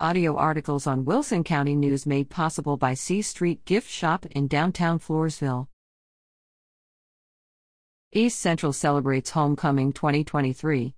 Audio articles on Wilson County News made possible by C Street Gift Shop in downtown Floresville. East Central celebrates Homecoming 2023.